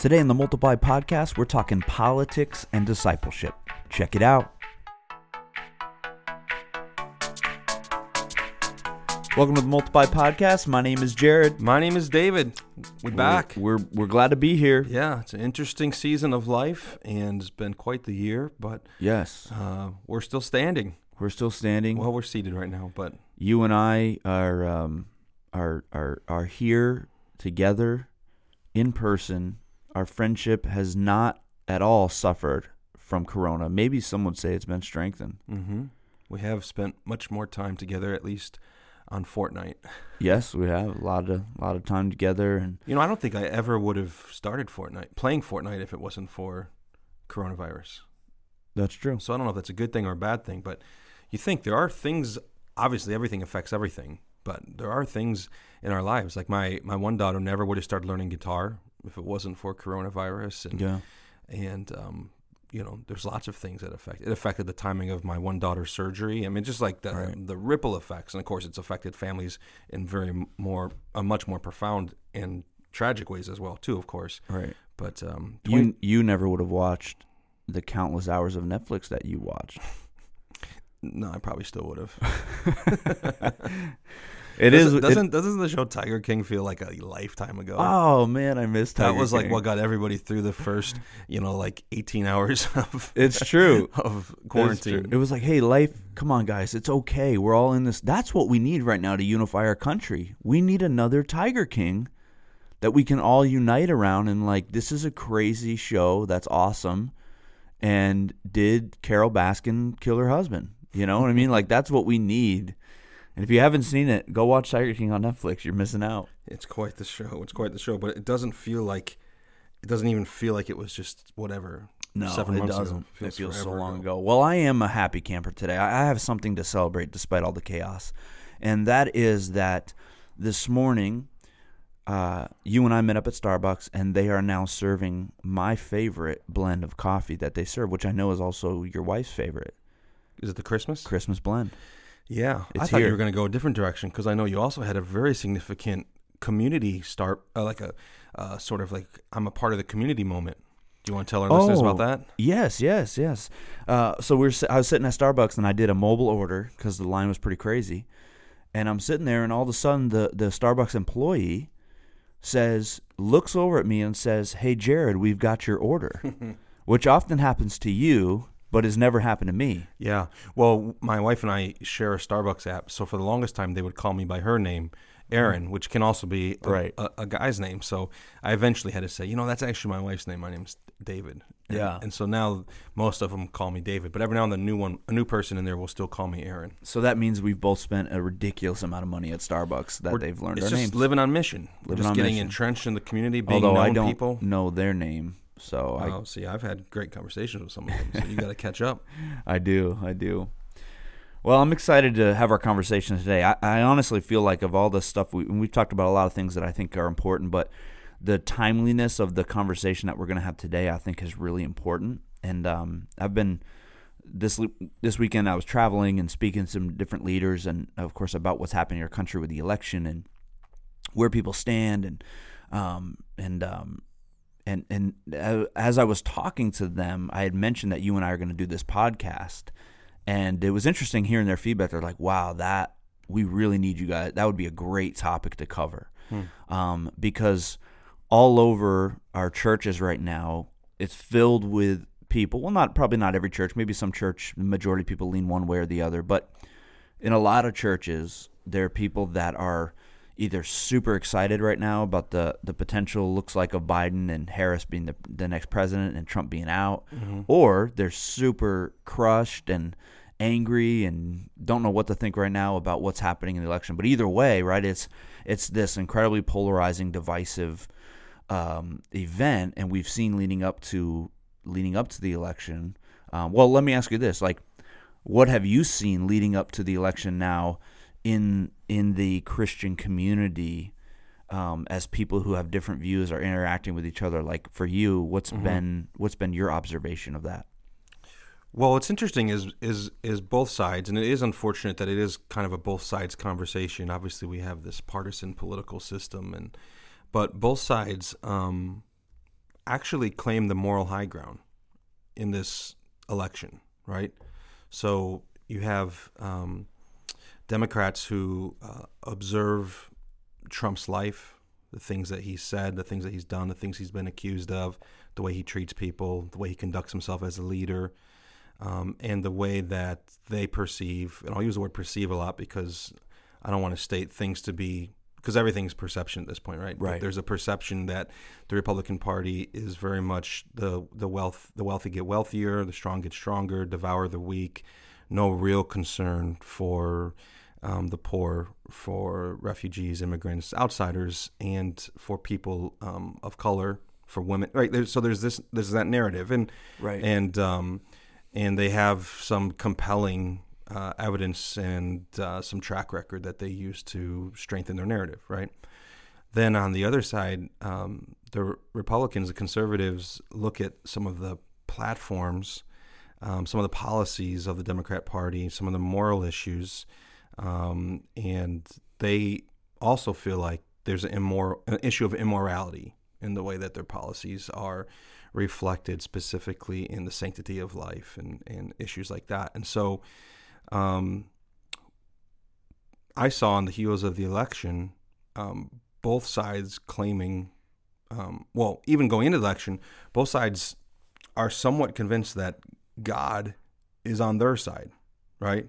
Today in the Multiply podcast, we're talking politics and discipleship. Check it out. Welcome to the Multiply podcast. My name is Jared. My name is David. We're back. We're, we're we're glad to be here. Yeah, it's an interesting season of life, and it's been quite the year. But Yes, uh, we're still standing. we're still standing. Well, we're seated right now, but you and I are um, are are are here together in person. Our friendship has not at all suffered from Corona. Maybe some would say it's been strengthened. hmm we have spent much more time together, at least on Fortnite. Yes, we have a lot of a lot of time together, and You know, I don't think I ever would have started Fortnite, playing Fortnite, if it wasn't for coronavirus. that's true. So I don't know if that's a good thing or a bad thing, but you think there are things. Obviously, everything affects everything, but there are things in our lives. Like my my one daughter never would have started learning guitar if it wasn't for coronavirus, and Yeah, and um, you know, there's lots of things that affect. It affected the timing of my one daughter's surgery. I mean, just like the Right. the ripple effects, and of course, it's affected families in very more, a much more profound and tragic ways as well, too. Of course, right. but um, 20 You you never would have watched the countless hours of Netflix that you watched. no, I probably still would have. It is doesn't, it- doesn't doesn't the show Tiger King feel like a lifetime ago? oh man, I missed that was like what got everybody through the first, you know, like 18 hours of It's true. of It's true. quarantine. It was like, hey, life, come on, guys, it's okay. We're all in this. That's what we need right now to unify our country. We need another Tiger King that we can all unite around. And like, this is a crazy show. That's awesome. And did Carole Baskin kill her husband? You know what I mean? Like, that's what we need. And if you haven't seen it, go watch Tiger King on Netflix. You're missing out. It's quite the show. It's quite the show, but it doesn't feel like it doesn't even feel like it was just whatever. No, seven it doesn't. Ago. It feels so long ago. Well, I am a happy camper today. I I have something to celebrate despite all the chaos, and that is that this morning, uh, you and I met up at Starbucks, and they are now serving my favorite blend of coffee that they serve, which I know is also your wife's favorite Is it the Christmas? Christmas blend. Yeah, I thought here. you were going to go a different direction because I know you also had a very significant community start, uh, like a uh, sort of like I'm a part of the community moment. Do you want to tell our listeners about Oh. that? Yes, yes, yes. Uh, so we are I was sitting at Starbucks and I did a mobile order because the line was pretty crazy, and I'm sitting there and all of a sudden the the Starbucks employee says looks over at me and says, "Hey Jared, we've got your order," which often happens to you, but has never happened to me. Yeah. Well, my wife and I share a Starbucks app, so for the longest time they would call me by her name, Aaron, which can also be a, Right. a, a guy's name. So I eventually had to say, you know, that's actually my wife's name. My name's David. And, Yeah. And so now most of them call me David, but every now and then, a new one, a new person in there will still call me Aaron. So that means we've both spent a ridiculous amount of money at Starbucks that We're- they've learned it's our just names. living on mission. Living just on getting mission. entrenched in the community, being Although known I don't people. know their name, so I Oh, see, I've had great conversations with some of them, so you got to catch up. I do. I do. Well, I'm excited to have our conversation today. I, I honestly feel like of all the stuff we we've talked about a lot of things that I think are important, but the timeliness of the conversation that we're going to have today, I think, is really important. And um, I've been this this weekend. I was traveling and speaking to some different leaders, and of course about what's happening in our country with the election and where people stand, and um, and um, and and uh, as I was talking to them, I had mentioned that you and I are going to do this podcast, and it was interesting hearing their feedback. They're like, "Wow, that we really need you guys. That would be a great topic to cover," um, because all over our churches right now, it's filled with people. Well, not probably not every church. Maybe some church, majority of people lean one way or the other, but in a lot of churches, there are people that are either super excited right now about the, the potential looks like of Biden and Harris being the, the next president and Trump being out, or they're super crushed and angry and don't know what to think right now about what's happening in the election. But either way, right, it's it's this incredibly polarizing, divisive um, event, and we've seen leading up to leading up to the election. Um, well, let me ask you this: like, what have you seen leading up to the election now in in the Christian community um, as people who have different views are interacting with each other? Like for you, what's been what's been your observation of that? Well, what's interesting is is is both sides, and it is unfortunate that it is kind of a both sides conversation. Obviously, we have this partisan political system, and but both sides, um, actually claim the moral high ground in this election, right? So you have um, Democrats who uh, observe Trump's life, the things that he said, the things that he's done, the things he's been accused of, the way he treats people, the way he conducts himself as a leader, um, and the way that they perceive, and I'll use the word perceive a lot because I don't want to state things to be because everything's perception at this point, right? Right. There's a perception that the Republican Party is very much the the wealth the wealthy get wealthier, the strong get stronger, devour the weak. No real concern for um, the poor, for refugees, immigrants, outsiders, and for people um, of color, for women. Right. There's, so there's this there's that narrative, and Right. and um, and they have some compelling uh, evidence and uh, some track record that they use to strengthen their narrative, right? Then on the other side, um, the Republicans, the conservatives, look at some of the platforms, um, some of the policies of the Democrat Party, some of the moral issues, um, and they also feel like there's an, immoral, an issue of immorality in the way that their policies are reflected specifically in the sanctity of life and, and issues like that. And so um, I saw on the heels of the election um, both sides claiming, um, well, even going into the election, both sides are somewhat convinced that God is on their side, right?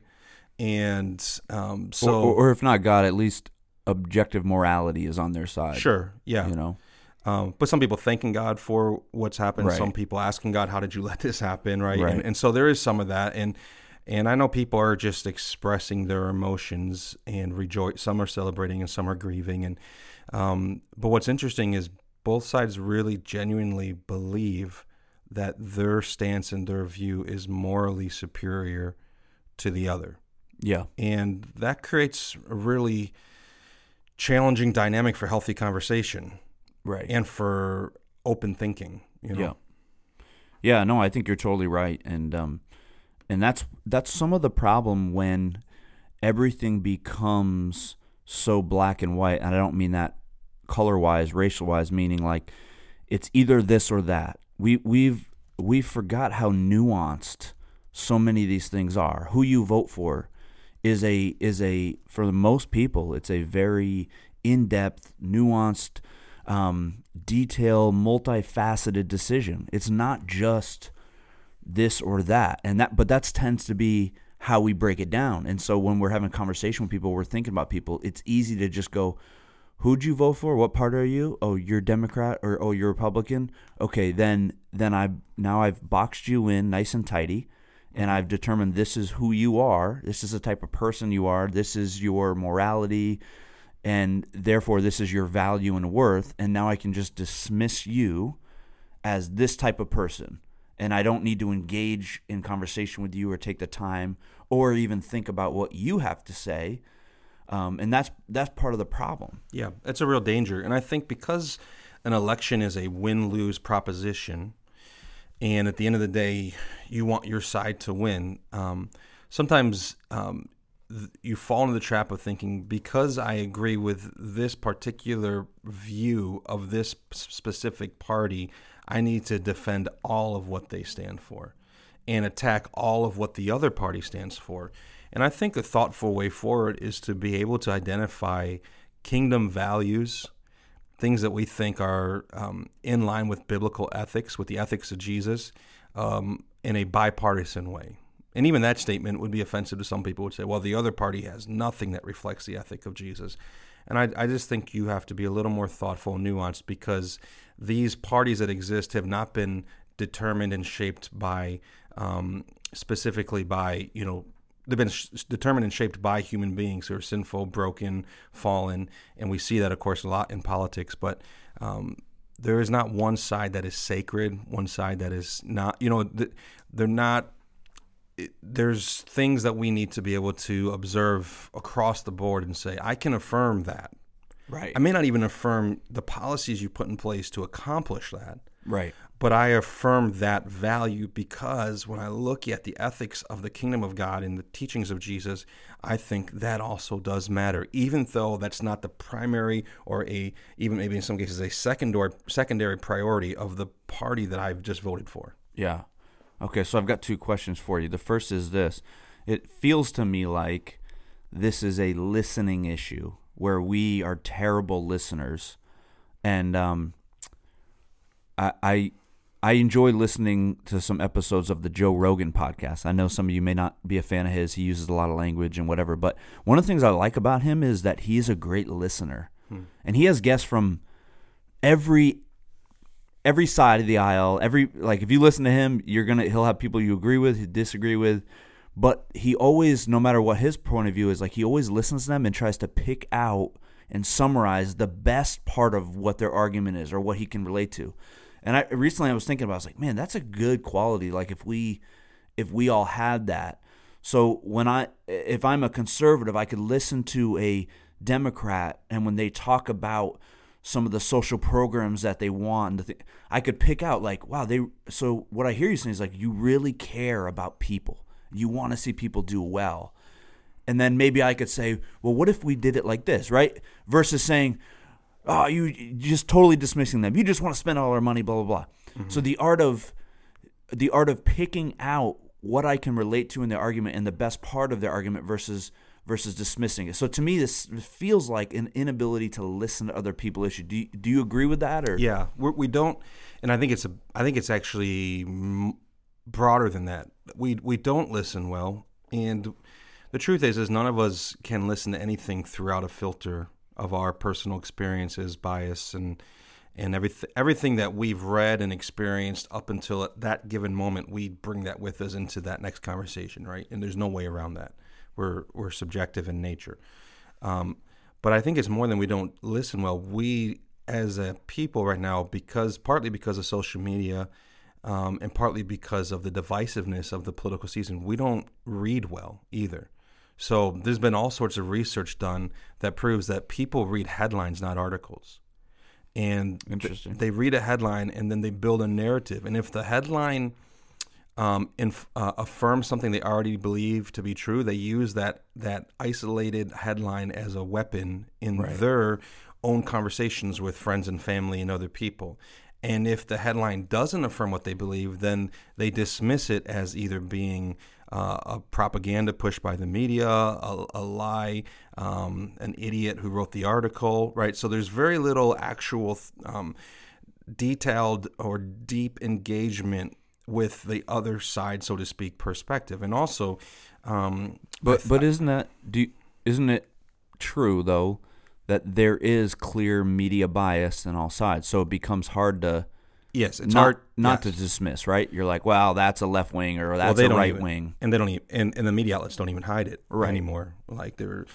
And um, so, or, or if not God, at least objective morality is on their side. sure, yeah, You know. Um, but some people thanking God for what's happened. Right. Some people asking God, "How did you let this happen?" Right. Right. And, and so there is some of that, and and I know people are just expressing their emotions and rejoice. Some are celebrating and some are grieving. And um, but what's interesting is both sides really genuinely believe that their stance and their view is morally superior to the other Yeah. and that creates a really challenging dynamic for healthy conversation Right. and for open thinking. You know, Yeah. Yeah, no, I think you're totally right. And um and that's that's some of the problem when everything becomes so black and white. And I don't mean that color wise, racial wise, meaning like it's either this or that. We we've we forgot how nuanced so many of these things are. Who you vote for is a is a for the most people, it's a very in depth, nuanced um, detail, multifaceted decision. It's not just this or that, and that. But that tends to be how we break it down. And so when we're having a conversation with people, we're thinking about people. It's easy to just go, "Who'd you vote for? What party are you? Oh, you're Democrat or oh, you're Republican. Okay, then then I now I've boxed you in nice and tidy." And I've determined this is who you are. This is the type of person you are. This is your morality and therefore this is your value and worth and now i can just dismiss you as this type of person and i don't need to engage in conversation with you or take the time or even think about what you have to say um, and that's that's part of the problem yeah, it's a real danger. And I think because an election is a win lose proposition, and at the end of the day, you want your side to win. Um, sometimes um, th- you fall into the trap of thinking because I agree with this particular view of this p- specific party, I need to defend all of what they stand for and attack all of what the other party stands for. And I think a thoughtful way forward is to be able to identify kingdom values things that we think are um, in line with biblical ethics, with the ethics of Jesus, um, in a bipartisan way. And even that statement would be offensive to some people. Would say, "Well, the other party has nothing that reflects the ethic of Jesus." And I, I just think you have to be a little more thoughtful and nuanced because these parties that exist have not been determined and shaped by um, specifically by you know they've been sh- determined and shaped by human beings who are sinful, broken, fallen, and we see that, of course, a lot in politics. But um, there is not one side that is sacred, one side that is not. You know, th- they're not. It, there's things that we need to be able to observe across the board and say, I can affirm that. Right. I may not even affirm the policies you put in place to accomplish that, Right. But I affirm that value because when I look at the ethics of the kingdom of God and the teachings of Jesus, I think that also does matter, even though that's not the primary or a even maybe in some cases a secondary secondary priority of the party that I've just voted for. Yeah. Okay, so I've got two questions for you. The first is this it feels to me like this is a listening issue where we are terrible listeners. And um, I, I I enjoy listening to some episodes of the Joe Rogan podcast. I know some of you may not be a fan of his. He uses a lot of language and whatever, but one of the things I like about him is that he is a great listener. Hmm. And he has guests from every every side of the aisle. Every like if you listen to him, you're gonna he'll have people you agree with, you disagree with, but he always, no matter what his point of view is, like he always listens to them and tries to pick out and summarize the best part of what their argument is or what he can relate to. And I recently I was thinking about, I was like, man, that's a good quality. Like if we if we all had that. So when I if I'm a conservative, I could listen to a Democrat and when they talk about some of the social programs that they want, I could pick out like, wow, they. So what I hear you saying is like, you really care about people. You want to see people do well, and then maybe I could say, well, what if we did it like this, right? Versus saying, oh, you just totally dismissing them. You just want to spend all our money, blah blah blah. So mm-hmm. the art of the art of picking out what I can relate to in the argument and the best part of the argument versus versus dismissing it. So to me, this feels like an inability to listen to other people issue. Do you, do you agree with that? Or Yeah, we're, we don't, and I think it's a, I think it's actually broader than that. We we don't listen well, and the truth is, is none of us can listen to anything throughout a filter of our personal experiences, bias, and and everything everything that we've read and experienced up until that given moment. We bring that with us into that next conversation, right? And there's no way around that. We're we're subjective in nature. Um, but I think it's more than we don't listen well. We, as a people right now, because partly because of social media, um, and partly because of the divisiveness of the political season, we don't read well either. So there's been all sorts of research done that proves that people read headlines, not articles. And th- they read a headline and then they build a narrative. And if the headline um, inf- uh, affirm something they already believe to be true, they use that that isolated headline as a weapon in their own conversations with friends and family and other people. And if the headline doesn't affirm what they believe, then they dismiss it as either being uh, a propaganda push by the media, a, a lie, um, an idiot who wrote the article, right? So there's very little actual um, detailed or deep engagement with the other side, so to speak, perspective. And also, um, But but isn't that do isn't it true though that there is clear media bias in all sides? So it becomes hard to yes, it's not hard not yes. to dismiss, right? You're like, wow, that's a left wing or that's they a right even- wing. and they don't even and, and the media outlets don't even hide it Right. anymore. Like they're,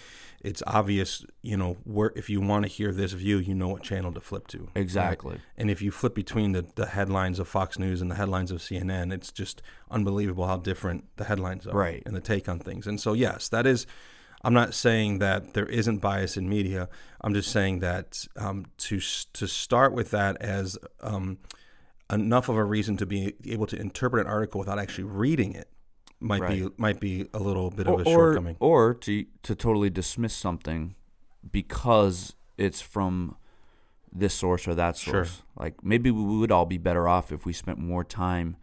it's obvious, you know, where if you want to hear this view, you know what channel to flip to. right? Exactly. And if you flip between the, the headlines of Fox News and the headlines of CNN, it's just unbelievable how different the headlines are Right. and the take on things. And so, yes, that is. I'm not saying that there isn't bias in media. I'm just saying that um, to to start with that as um, enough of a reason to be able to interpret an article without actually reading it might be might be a little bit of a shortcoming. or to to totally dismiss something because it's from this source or that Sure. source. Like maybe we would all be better off if we spent more time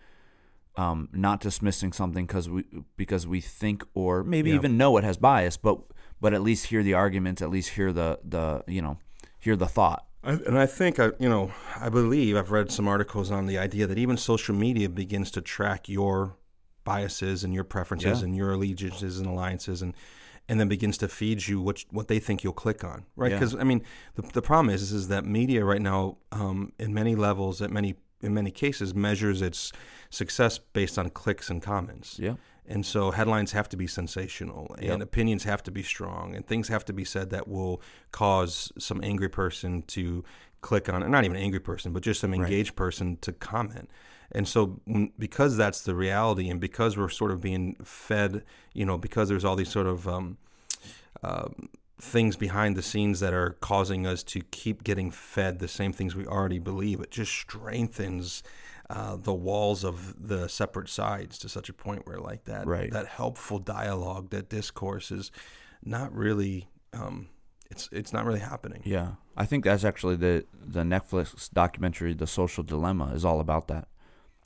um, not dismissing something because we because we think or maybe Yeah. even know it has bias, but but at least hear the arguments, at least hear the the you know hear the thought. I, and I think I, you know, I believe I've read some articles on the idea that even social media begins to track your biases and your preferences Yeah. and your allegiances and alliances, and and then begins to feed you what what they think you'll click on, right? Yeah. Because I mean, the, the problem is is that media right now, um, in many levels, at many in many cases, measures its success based on clicks and comments. Yeah. And so headlines have to be sensational and opinions have to be strong and things have to be said that will cause some angry person to click on. Not even angry person, but just some engaged person to comment. And so because that's the reality and because we're sort of being fed, you know, because there's all these sort of um, um, things behind the scenes that are causing us to keep getting fed the same things we already believe. It just strengthens uh, the walls of the separate sides to such a point where, like that, Right. that helpful dialogue, that discourse is not really. Um, it's it's not really happening. Yeah, I think that's actually the the Netflix documentary, "The Social Dilemma," is all about that,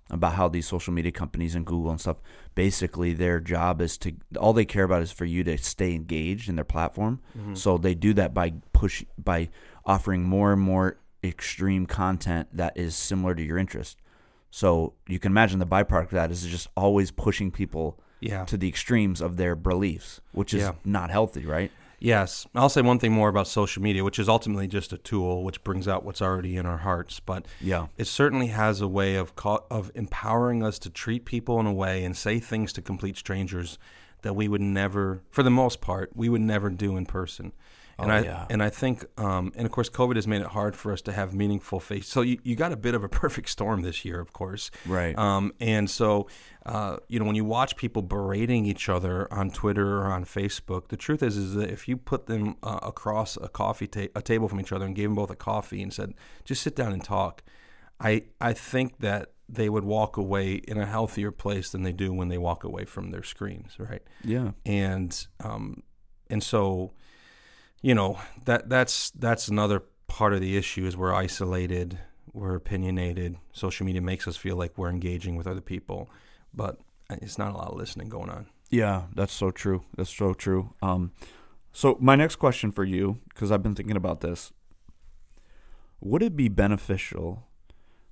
about how these social media companies and Google and stuff, basically their job is to all they care about is for you to stay engaged in their platform. So they do that by push by offering more and more extreme content that is similar to your interest. So you can imagine the byproduct of that is just always pushing people Yeah. to the extremes of their beliefs, which is Yeah. not healthy, right? Yes, I'll say one thing more about social media, which is ultimately just a tool which brings out what's already in our hearts. But Yeah. it certainly has a way of ca- of empowering us to treat people in a way and say things to complete strangers that we would never, for the most part, we would never do in person. And Oh, I yeah. and I think, um, and of course, COVID has made it hard for us to have meaningful face. So you, you got a bit of a perfect storm this year, of course. Right. Um, and so, uh, you know, when you watch people berating each other on Twitter or on Facebook, the truth is, is that if you put them uh, across a coffee ta- a table from each other and gave them both a coffee and said, just sit down and talk, I I think that they would walk away in a healthier place than they do when they walk away from their screens, right? yeah. and um, and so you know that that's that's another part of the issue is we're isolated we're opinionated social media makes us feel like we're engaging with other people but it's not a lot of listening going on Yeah, that's so true. That's so true. Um, so my next question for you, because I've been thinking about this, would it be beneficial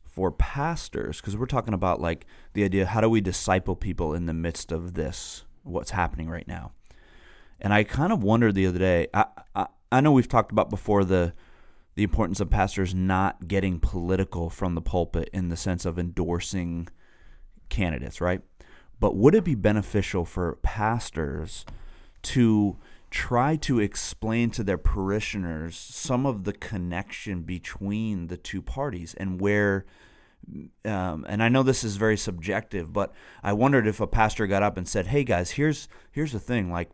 for pastors? Because we're talking about like the idea, how do we disciple people in the midst of this, what's happening right now? And I kind of wondered the other day. I, I I know we've talked about before the the importance of pastors not getting political from the pulpit in the sense of endorsing candidates, right? But would it be beneficial for pastors to try to explain to their parishioners some of the connection between the two parties and where um, and I know this is very subjective, but I wondered if a pastor got up and said, "Hey guys, here's here's the thing. Like,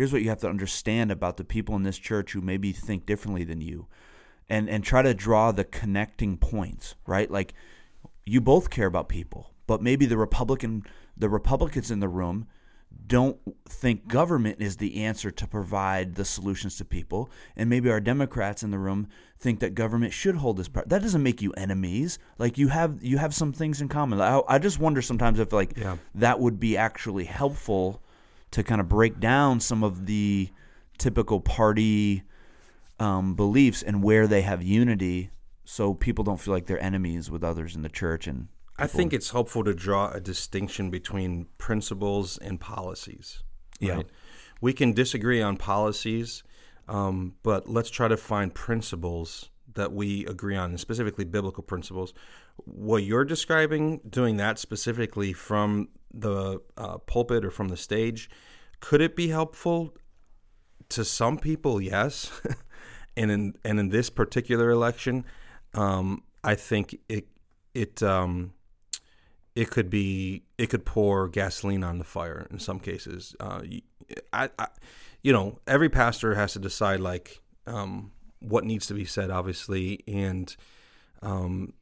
here's what you have to understand about the people in this church who maybe think differently than you, and and try to draw the connecting points. Right? Like, you both care about people, but maybe the Republican the Republicans in the room don't think government is the answer to provide the solutions to people, and maybe our Democrats in the room think that government should hold this part. That doesn't make you enemies. Like you have you have some things in common. I, I just wonder sometimes if like Yeah. that would be actually helpful to kind of break down some of the typical party um, beliefs and where they have unity, so people don't feel like they're enemies with others in the church and. i think it's helpful to draw a distinction between principles and policies Yeah. we can disagree on policies um, but let's try to find principles that we agree on, and specifically biblical principles. What you're describing, doing that specifically from the uh, pulpit or from the stage, could it be helpful to some people? Yes, and in and in this particular election, um, I think it it um, it could be it could pour gasoline on the fire in some cases. Uh, I, I, you know, every pastor has to decide like um, what needs to be said, obviously, and um,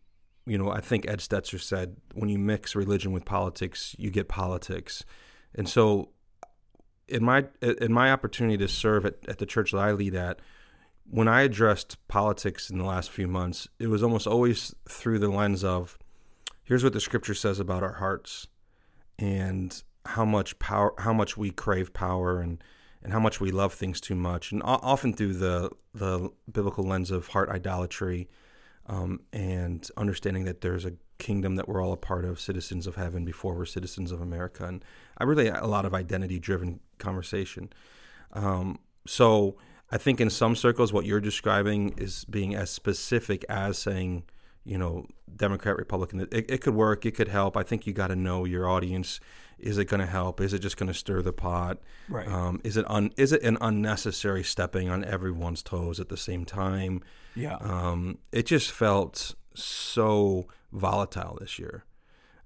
you know, I think Ed Stetzer said when you mix religion with politics, you get politics, and so in my in my opportunity to serve at, at the church that I lead at, when I addressed politics in the last few months, it was almost always through the lens of here's what the scripture says about our hearts and how much power how much we crave power and and how much we love things too much. And often through the the biblical lens of heart idolatry um, and understanding that there's a kingdom that we're all a part of citizens of heaven before we're citizens of america. And i really a lot of identity driven conversation. Um, so i think in some circles what you're describing is being as specific as saying you know democrat republican it, it could work it could help. I think you got to know your audience is it going to help is it just going to stir the pot Right. um, is it un, is it an unnecessary stepping on everyone's toes at the same time Yeah. um, it just felt so volatile this year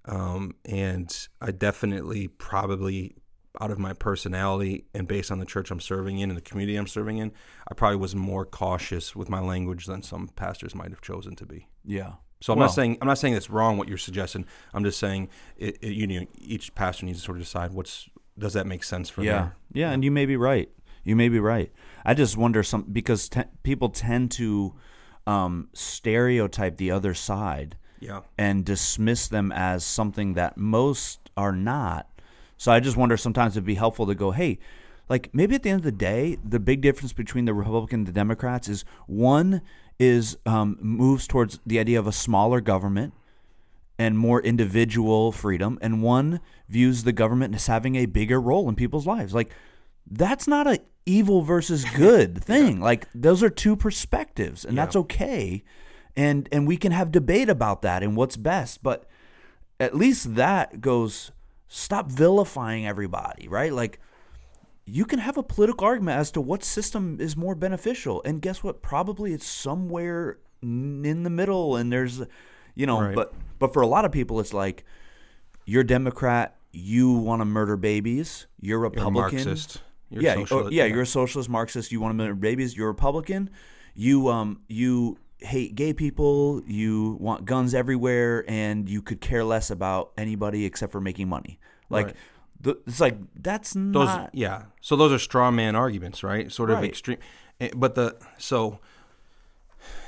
um, and i definitely probably out of my personality and based on the church I'm serving in and the community I'm serving in, I probably was more cautious with my language than some pastors might have chosen to be. Yeah. So I'm Well- not saying I'm not saying it's wrong what you're suggesting. I'm just saying it, it, you know each pastor needs to sort of decide what's does that make sense for yeah, their yeah, and you may be right. You may be right. I just wonder some because te- people tend to um, stereotype the other side yeah and dismiss them as something that most are not. So I just wonder sometimes it'd be helpful to go, hey, like maybe at the end of the day, the big difference between the Republican and the Democrats is one is um, moves towards the idea of a smaller government and more individual freedom, and one views the government as having a bigger role in people's lives. Like that's not a evil versus good thing. Like those are two perspectives, and that's okay. And and we can have debate about that and what's best, but at least that goes stop vilifying everybody, right? Like you can have a political argument as to what system is more beneficial and guess what probably it's somewhere in the middle and there's you know Right. but but for a lot of people it's like you're democrat you want to murder babies you're you're a republican Marxist. You're yeah, oh, yeah, you're a socialist Marxist. You want to murder babies. You're Republican. You um you hate gay people. You want guns everywhere, and you could care less about anybody except for making money. Like, Right. Th- it's like that's those not. yeah so those are straw man arguments right sort of Right. extreme eh, but the so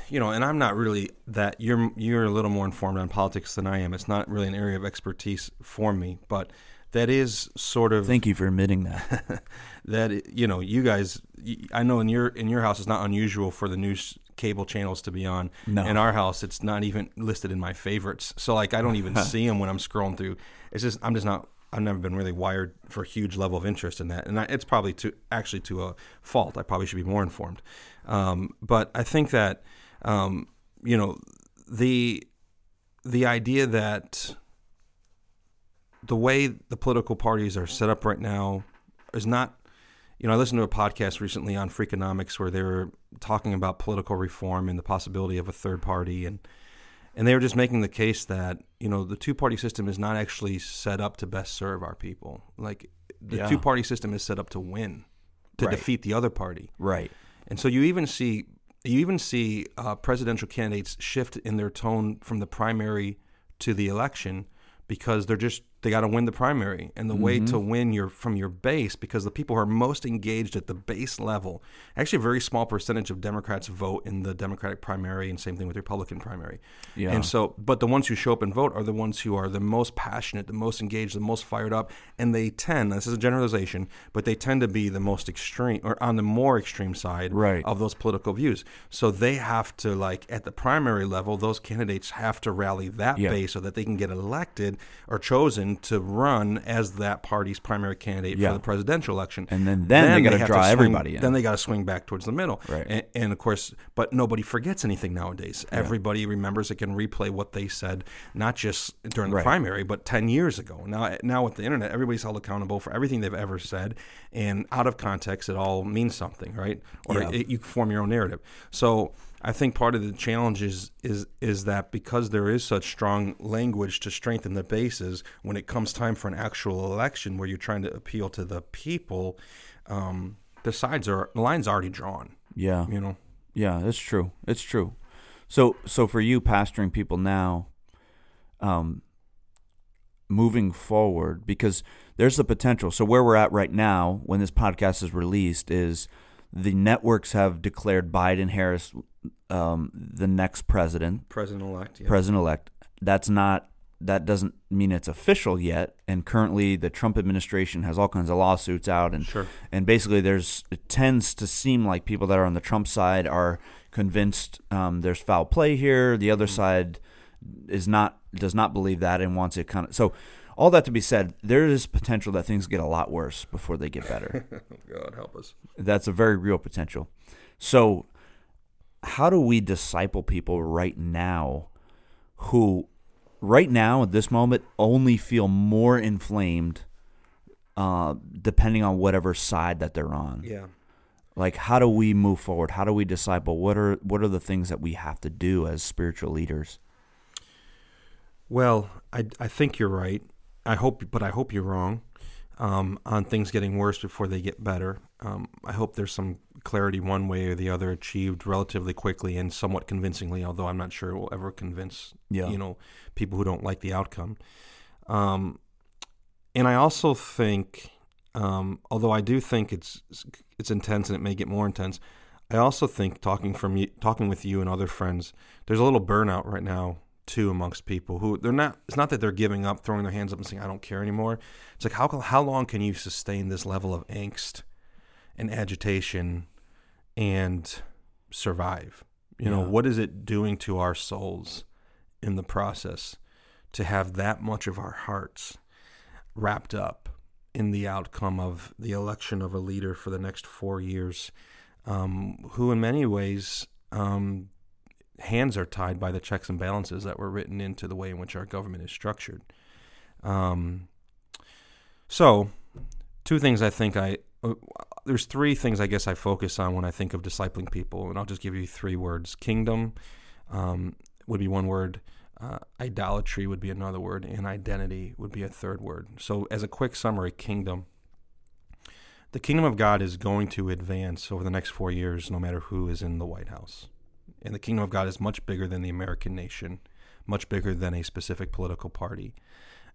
you know and i'm not really that you're you're a little more informed on politics than i am it's not really an area of expertise for me but that is sort of Thank you for admitting that. that you know you guys I know in your in your house it's not unusual for the news cable channels to be on No. in our house it's not even listed in my favorites so like i don't even see them when i'm scrolling through it's just i'm just not i've never been really wired for a huge level of interest in that and I, it's probably to actually to a fault. I probably should be more informed. Um, but i think that um, you know the the idea that the way the political parties are set up right now is not you know i listened to a podcast recently on freakonomics where they were talking about political reform and the possibility of a third party and and they were just making the case that you know the two party system is not actually set up to best serve our people like the Yeah. two party system is set up to win to Right. defeat the other party right. and so you even see you even see uh, presidential candidates shift in their tone from the primary to the election because they're just they got to win the primary and the way to mm-hmm. win your from your base because the people who are most engaged at the base level actually a very small percentage of democrats vote in the democratic primary and same thing with the republican primary Yeah. and so but the ones who show up and vote are the ones who are the most passionate the most engaged the most fired up and they tend this is a generalization but they tend to be the most extreme or on the more extreme side Right. of those political views so they have to like at the primary level those candidates have to rally that Yeah. base so that they can get elected or chosen to run as that party's primary candidate Yeah. for the presidential election And then- then they gotta draw swing- everybody in. then they got to swing back towards the middle Right. and, and of course but nobody forgets anything nowadays everybody remembers it can replay what they said not just during the Right. primary but 10 years ago now now with the internet everybody's held accountable for everything they've ever said and out of context it all means something right or Yeah. it, you form your own narrative so I think part of the challenge is, is is that because there is such strong language to strengthen the bases, when it comes time for an actual election where you're trying to appeal to the people, um, the sides are the lines already drawn. Yeah. You know, Yeah, it's true. It's true. So so for you pastoring people now, um moving forward because there's the potential. So where we're at right now when this podcast is released is the networks have declared Biden Harris um, the next president, president elect. Yeah. president elect. That's not that doesn't mean it's official yet. And currently, the Trump administration has all kinds of lawsuits out, and Sure. and basically, there's it tends to seem like people that are on the Trump side are convinced um, there's foul play here. The other side is not does not believe that and wants it kind of so. All that to be said, there is potential that things get a lot worse before they get better. God help us. That's a very real potential. So, how do we disciple people right now who, right now at this moment, only feel more inflamed uh, depending on whatever side that they're on? Yeah. Like, how do we move forward? How do we disciple? What are what are the things that we have to do as spiritual leaders? Well, I, I think you're right. I hope, but I hope you're wrong. um, on things getting worse before they get better. Um, I hope there's some clarity one way or the other achieved relatively quickly and somewhat convincingly, although I'm not sure it will ever convince Yeah. you know people who don't like the outcome. Um, and I also think, um, although I do think it's it's intense and it may get more intense, I also think talking from you, talking with you and other friends, there's a little burnout right now too amongst people who they're not. It's not that they're giving up, throwing their hands up and saying I don't care anymore. It's like how how long can you sustain this level of angst and agitation and survive? You know what is it doing to our souls in the process to have that much of our hearts wrapped up in the outcome of the election of a leader for the next four years, um, who in many ways um, hands are tied by the checks and balances that were written into the way in which our government is structured. Um, so, two things I think I uh, there's three things I guess I focus on when I think of discipling people, and I'll just give you three words: kingdom um, would be one word. Uh, idolatry would be another word, and identity would be a third word. So, as a quick summary, kingdom. The kingdom of God is going to advance over the next four years, no matter who is in the White House. And the kingdom of God is much bigger than the American nation, much bigger than a specific political party.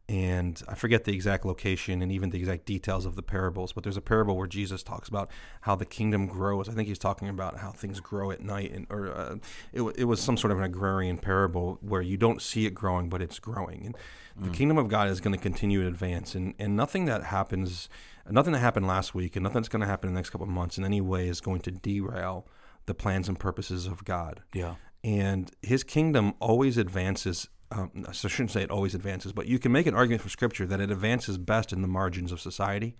And I forget the exact location and even the exact details of the parables, but there's a parable where Jesus talks about how the kingdom grows. I think he's talking about how things grow at night, and or uh, it, it was some sort of an agrarian parable where you don't see it growing, but it's growing. And the kingdom of God is going to continue to advance, and and nothing that happens, nothing that happened last week, and nothing that's going to happen in the next couple of months in any way is going to derail the plans and purposes of God Yeah. and his kingdom always advances. Um, so I shouldn't say it always advances, but you can make an argument from Scripture that it advances best in the margins of society,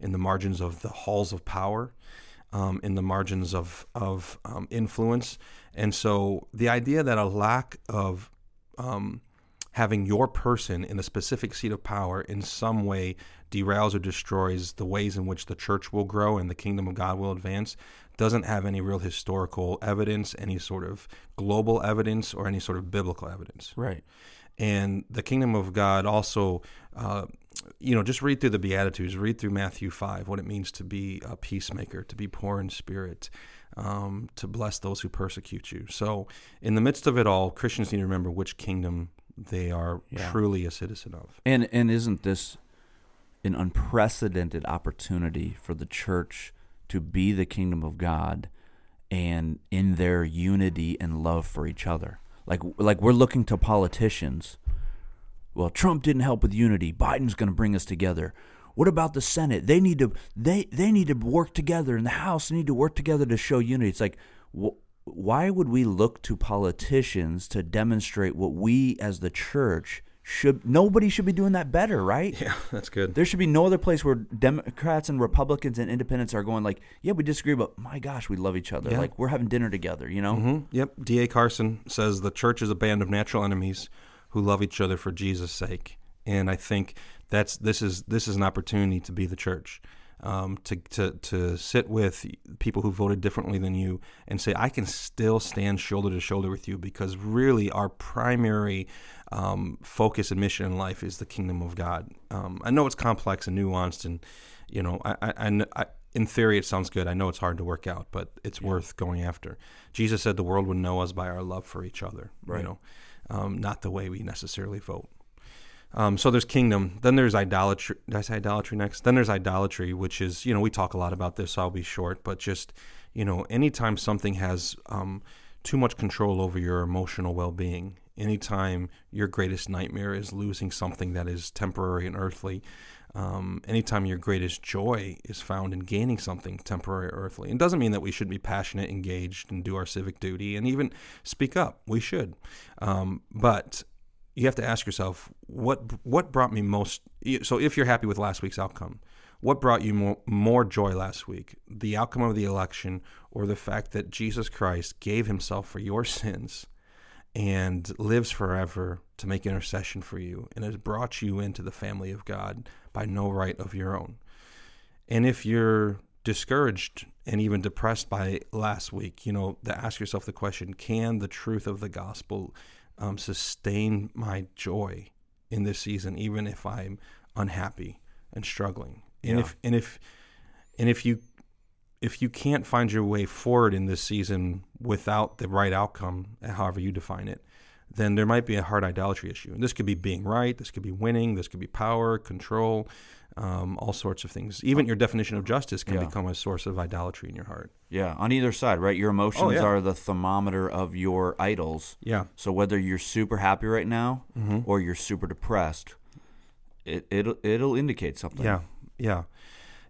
in the margins of the halls of power, um, in the margins of of um, influence. And so the idea that a lack of um, having your person in a specific seat of power in some way derails or destroys the ways in which the church will grow and the kingdom of God will advance doesn't have any real historical evidence, any sort of global evidence, or any sort of biblical evidence. Right. And the kingdom of God also, uh, you know, just read through the Beatitudes, read through Matthew 5, what it means to be a peacemaker, to be poor in spirit, um, to bless those who persecute you. So, in the midst of it all, Christians need to remember which kingdom they are Yeah. truly a citizen of. And and isn't this an unprecedented opportunity for the church to be the kingdom of God and in their unity and love for each other? Like like we're looking to politicians. Well, Trump didn't help with unity. Biden's going to bring us together. What about the Senate? They need to they they need to work together, and the House they need to work together to show unity. It's like, wh- why would we look to politicians to demonstrate what we as the church should? Nobody should be doing that better, right? Yeah, that's good. There should be no other place where Democrats and Republicans and Independents are going like, yeah, we disagree, but my gosh, we love each other. Yeah. Like we're having dinner together, you know? hmm Yep. D.A. Carson says the church is a band of natural enemies who love each other for Jesus' sake, and I think that's this is this is an opportunity to be the church, um, to to to sit with people who voted differently than you and say I can still stand shoulder to shoulder with you because really our primary um, focus and mission in life is the kingdom of God. Um, I know it's complex and nuanced, and you know I, I, I I in theory, it sounds good. I know it's hard to work out, but it's worth going after. Jesus said the world would know us by our love for each other, Right. you know, um, not the way we necessarily vote. Um, so there's kingdom. Then there's idolatry. Did I say idolatry next? Then there's idolatry, which is, you know, we talk a lot about this, so I'll be short, but just, you know, anytime something has um, too much control over your emotional well being, anytime your greatest nightmare is losing something that is temporary and earthly, um, anytime your greatest joy is found in gaining something temporary or earthly. It doesn't mean that we should be passionate, engaged, and do our civic duty and even speak up. We should. Um, but you have to ask yourself what what brought me most so if you're happy with last week's outcome what brought you more, more joy last week the outcome of the election or the fact that jesus christ gave himself for your sins and lives forever to make intercession for you and has brought you into the family of god by no right of your own and if you're discouraged and even depressed by last week you know to ask yourself the question can the truth of the gospel um, sustain my joy in this season, even if I'm unhappy and struggling. And Yeah. if and if and if you if you can't find your way forward in this season without the right outcome, however you define it, then there might be a heart idolatry issue. And this could be being right, this could be winning, this could be power, control, um, all sorts of things. Even your definition of justice can Yeah. become a source of idolatry in your heart. Yeah, on either side, right? Your emotions Oh, yeah. are the thermometer of your idols. Yeah. So whether you're super happy right now Mm-hmm. or you're super depressed, it it'll it'll indicate something. Yeah, yeah.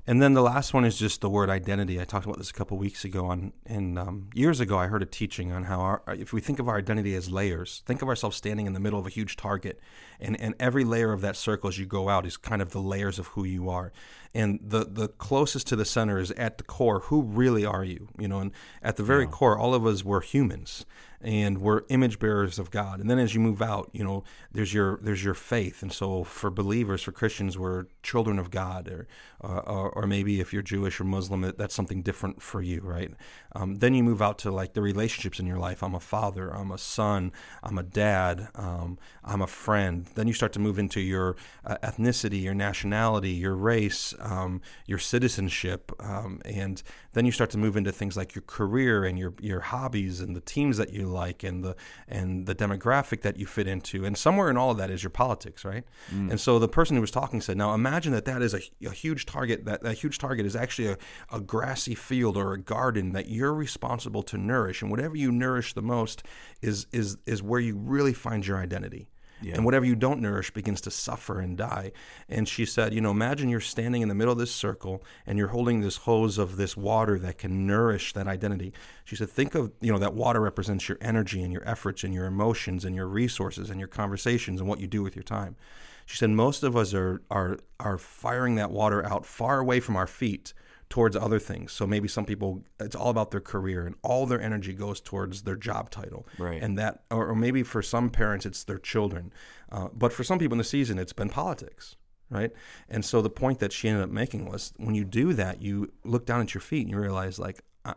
And then the last one is just the word identity. I talked about this a couple weeks ago on, and um, years ago I heard a teaching on how our, if we think of our identity as layers, think of ourselves standing in the middle of a huge target, and and every layer of that circle as you go out is kind of the layers of who you are, and the the closest to the center is at the core. Who really are you? You know, and at the very core, all of us were humans, and we're image bearers of God. And then as you move out, you know, there's your there's your faith, and so for believers, for Christians, we're children of God, or uh, or, or maybe if you're Jewish or Muslim, that's something different for you, right? Um, then you move out to like the relationships in your life. I'm a father, I'm a son, I'm a dad, um, I'm a friend. Then you start to move into your uh, ethnicity, your nationality, your race, um, your citizenship, um, and then you start to move into things like your career and your your hobbies and the teams that you like and the and the demographic that you fit into. And somewhere in all of that is your politics, right? Mm. And so the person who was talking said, "Now imagine that that is a, a huge target. That that huge target is actually a, a grassy field or a garden that you're responsible to nourish. And whatever you nourish the most is is is where you really find your identity." And whatever you don't nourish begins to suffer and die. And she said, You know, imagine you're standing in the middle of this circle and you're holding this hose of this water that can nourish that identity. She said, Think of, you know, that water represents your energy and your efforts and your emotions and your resources and your conversations and what you do with your time. She said, Most of us are, are, are firing that water out far away from our feet towards other things. So maybe some people, it's all about their career and all their energy goes towards their job title. Right. And that, or, or maybe for some parents, it's their children. Uh, but for some people in the season, it's been politics. Right. And so the point that she ended up making was when you do that, you look down at your feet and you realize, like, uh,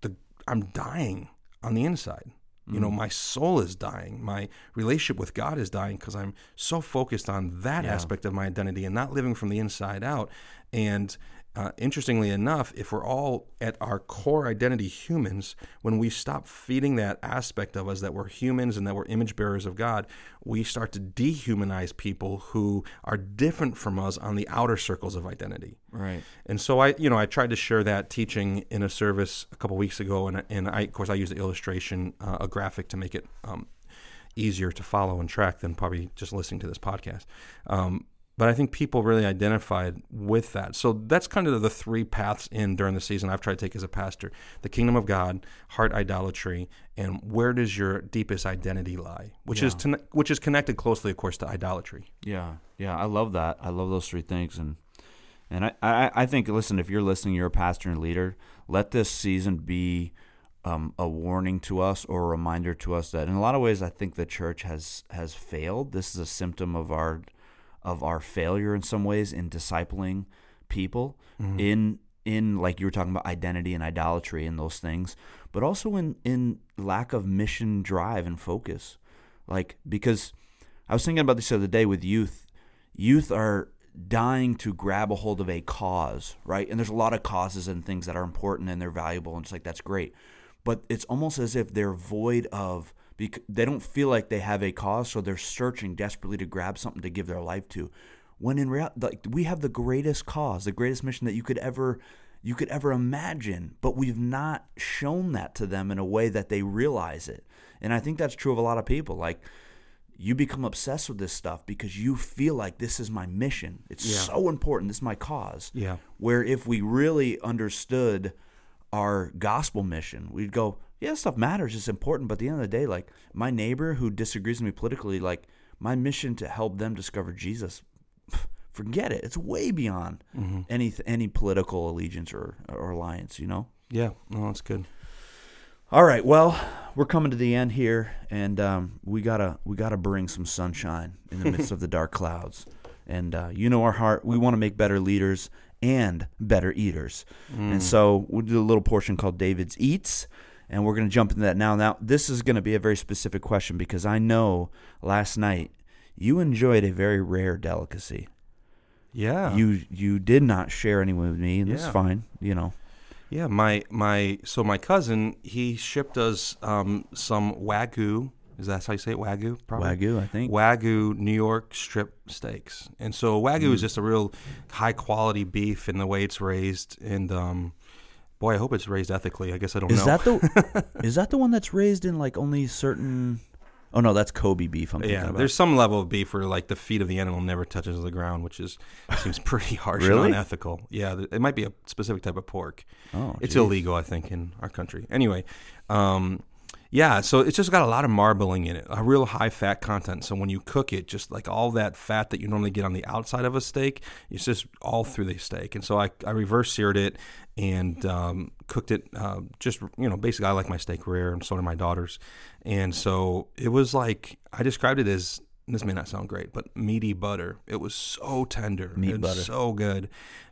the, I'm dying on the inside. You know, my soul is dying. My relationship with God is dying because I'm so focused on that Yeah. aspect of my identity and not living from the inside out. And uh, interestingly enough, if we're all at our core identity humans, when we stop feeding that aspect of us that we're humans and that we're image bearers of God, we start to dehumanize people who are different from us on the outer circles of identity. Right. And so I, you know, I tried to share that teaching in a service a couple weeks ago, and and I, of course, I used the illustration, uh, a graphic to make it um, easier to follow and track than probably just listening to this podcast. Um, but I think people really identified with that. So that's kind of the three paths in during the season I've tried to take as a pastor: the kingdom of God, heart idolatry, and where does your deepest identity lie, which is to, which is connected closely, of course, to idolatry. Yeah, yeah, I love that. I love those three things, and and I, I, I think listen, if you're listening, you're a pastor and leader. Let this season be um, a warning to us or a reminder to us that in a lot of ways, I think the church has has failed. This is a symptom of our of our failure in some ways in discipling people mm-hmm. in in like you were talking about identity and idolatry and those things, but also in in lack of mission drive and focus. Like because I was thinking about this the other day with youth. Youth are dying to grab a hold of a cause, right? And there's a lot of causes and things that are important and they're valuable, and it's like that's great. But it's almost as if they're void of because they don't feel like they have a cause, so they're searching desperately to grab something to give their life to. When in reality, like we have the greatest cause, the greatest mission that you could ever you could ever imagine, but we've not shown that to them in a way that they realize it. And I think that's true of a lot of people. Like you become obsessed with this stuff because you feel like this is my mission. It's Yeah. so important. This is my cause. Yeah. Where if we really understood our gospel mission, we'd go, yeah, stuff matters. It's important. But at the end of the day, like my neighbor who disagrees with me politically, like my mission to help them discover Jesus, forget it. It's way beyond any any political allegiance or, or alliance. You know. Yeah. No, that's good. All right. Well, we're coming to the end here, and um, we gotta we gotta bring some sunshine in the midst of the dark clouds. And uh, you know our heart. We want to make better leaders and better eaters. And so we'll do a little portion called David's Eats, and we're gonna jump into that now. Now this is gonna be a very specific question because I know last night you enjoyed a very rare delicacy. Yeah. You you did not share any with me, and that's fine. You know. Yeah, my my so my cousin he shipped us um, some wagyu. Is that how you say it? Wagyu, probably. Wagyu, I think. Wagyu New York strip steaks, and so wagyu Mm. is just a real high quality beef in the way it's raised. And um, boy, I hope it's raised ethically. I guess I don't know. Is know. that the is that the one that's raised in like only certain? Oh no, that's Kobe beef. I'm thinking yeah, about. there's some level of beef where like the feet of the animal never touches the ground, which is seems pretty harsh Really? and unethical. Yeah, th- it might be a specific type of pork. oh, It's geez. illegal, I think, in our country. Anyway, um, yeah, so it's just got a lot of marbling in it, a real high fat content. So when you cook it, just like all that fat that you normally get on the outside of a steak, it's just all through the steak. And so I, I reverse seared it and um, cooked it uh, just, you know, basically I like my steak rare and so do my daughters. And so it was like, I described it as, this may not sound great, but meaty butter. It was so tender. Meat It was butter. So good.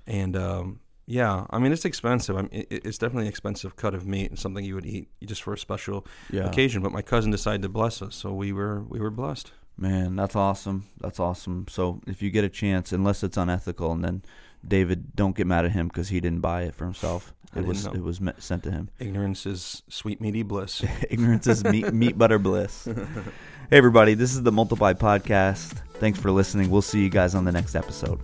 And, um, yeah, I mean it's expensive. I mean, it, it's definitely an expensive cut of meat and something you would eat just for a special Yeah. occasion. But my cousin decided to bless us, so we were we were blessed. Man, that's awesome. That's awesome. So if you get a chance, unless it's unethical, and then David, don't get mad at him because he didn't buy it for himself. It was know. it was sent to him. Ignorance is sweet meaty bliss. Ignorance is meat, meat butter bliss. Hey everybody, this is the Multiply podcast. Thanks for listening. We'll see you guys on the next episode.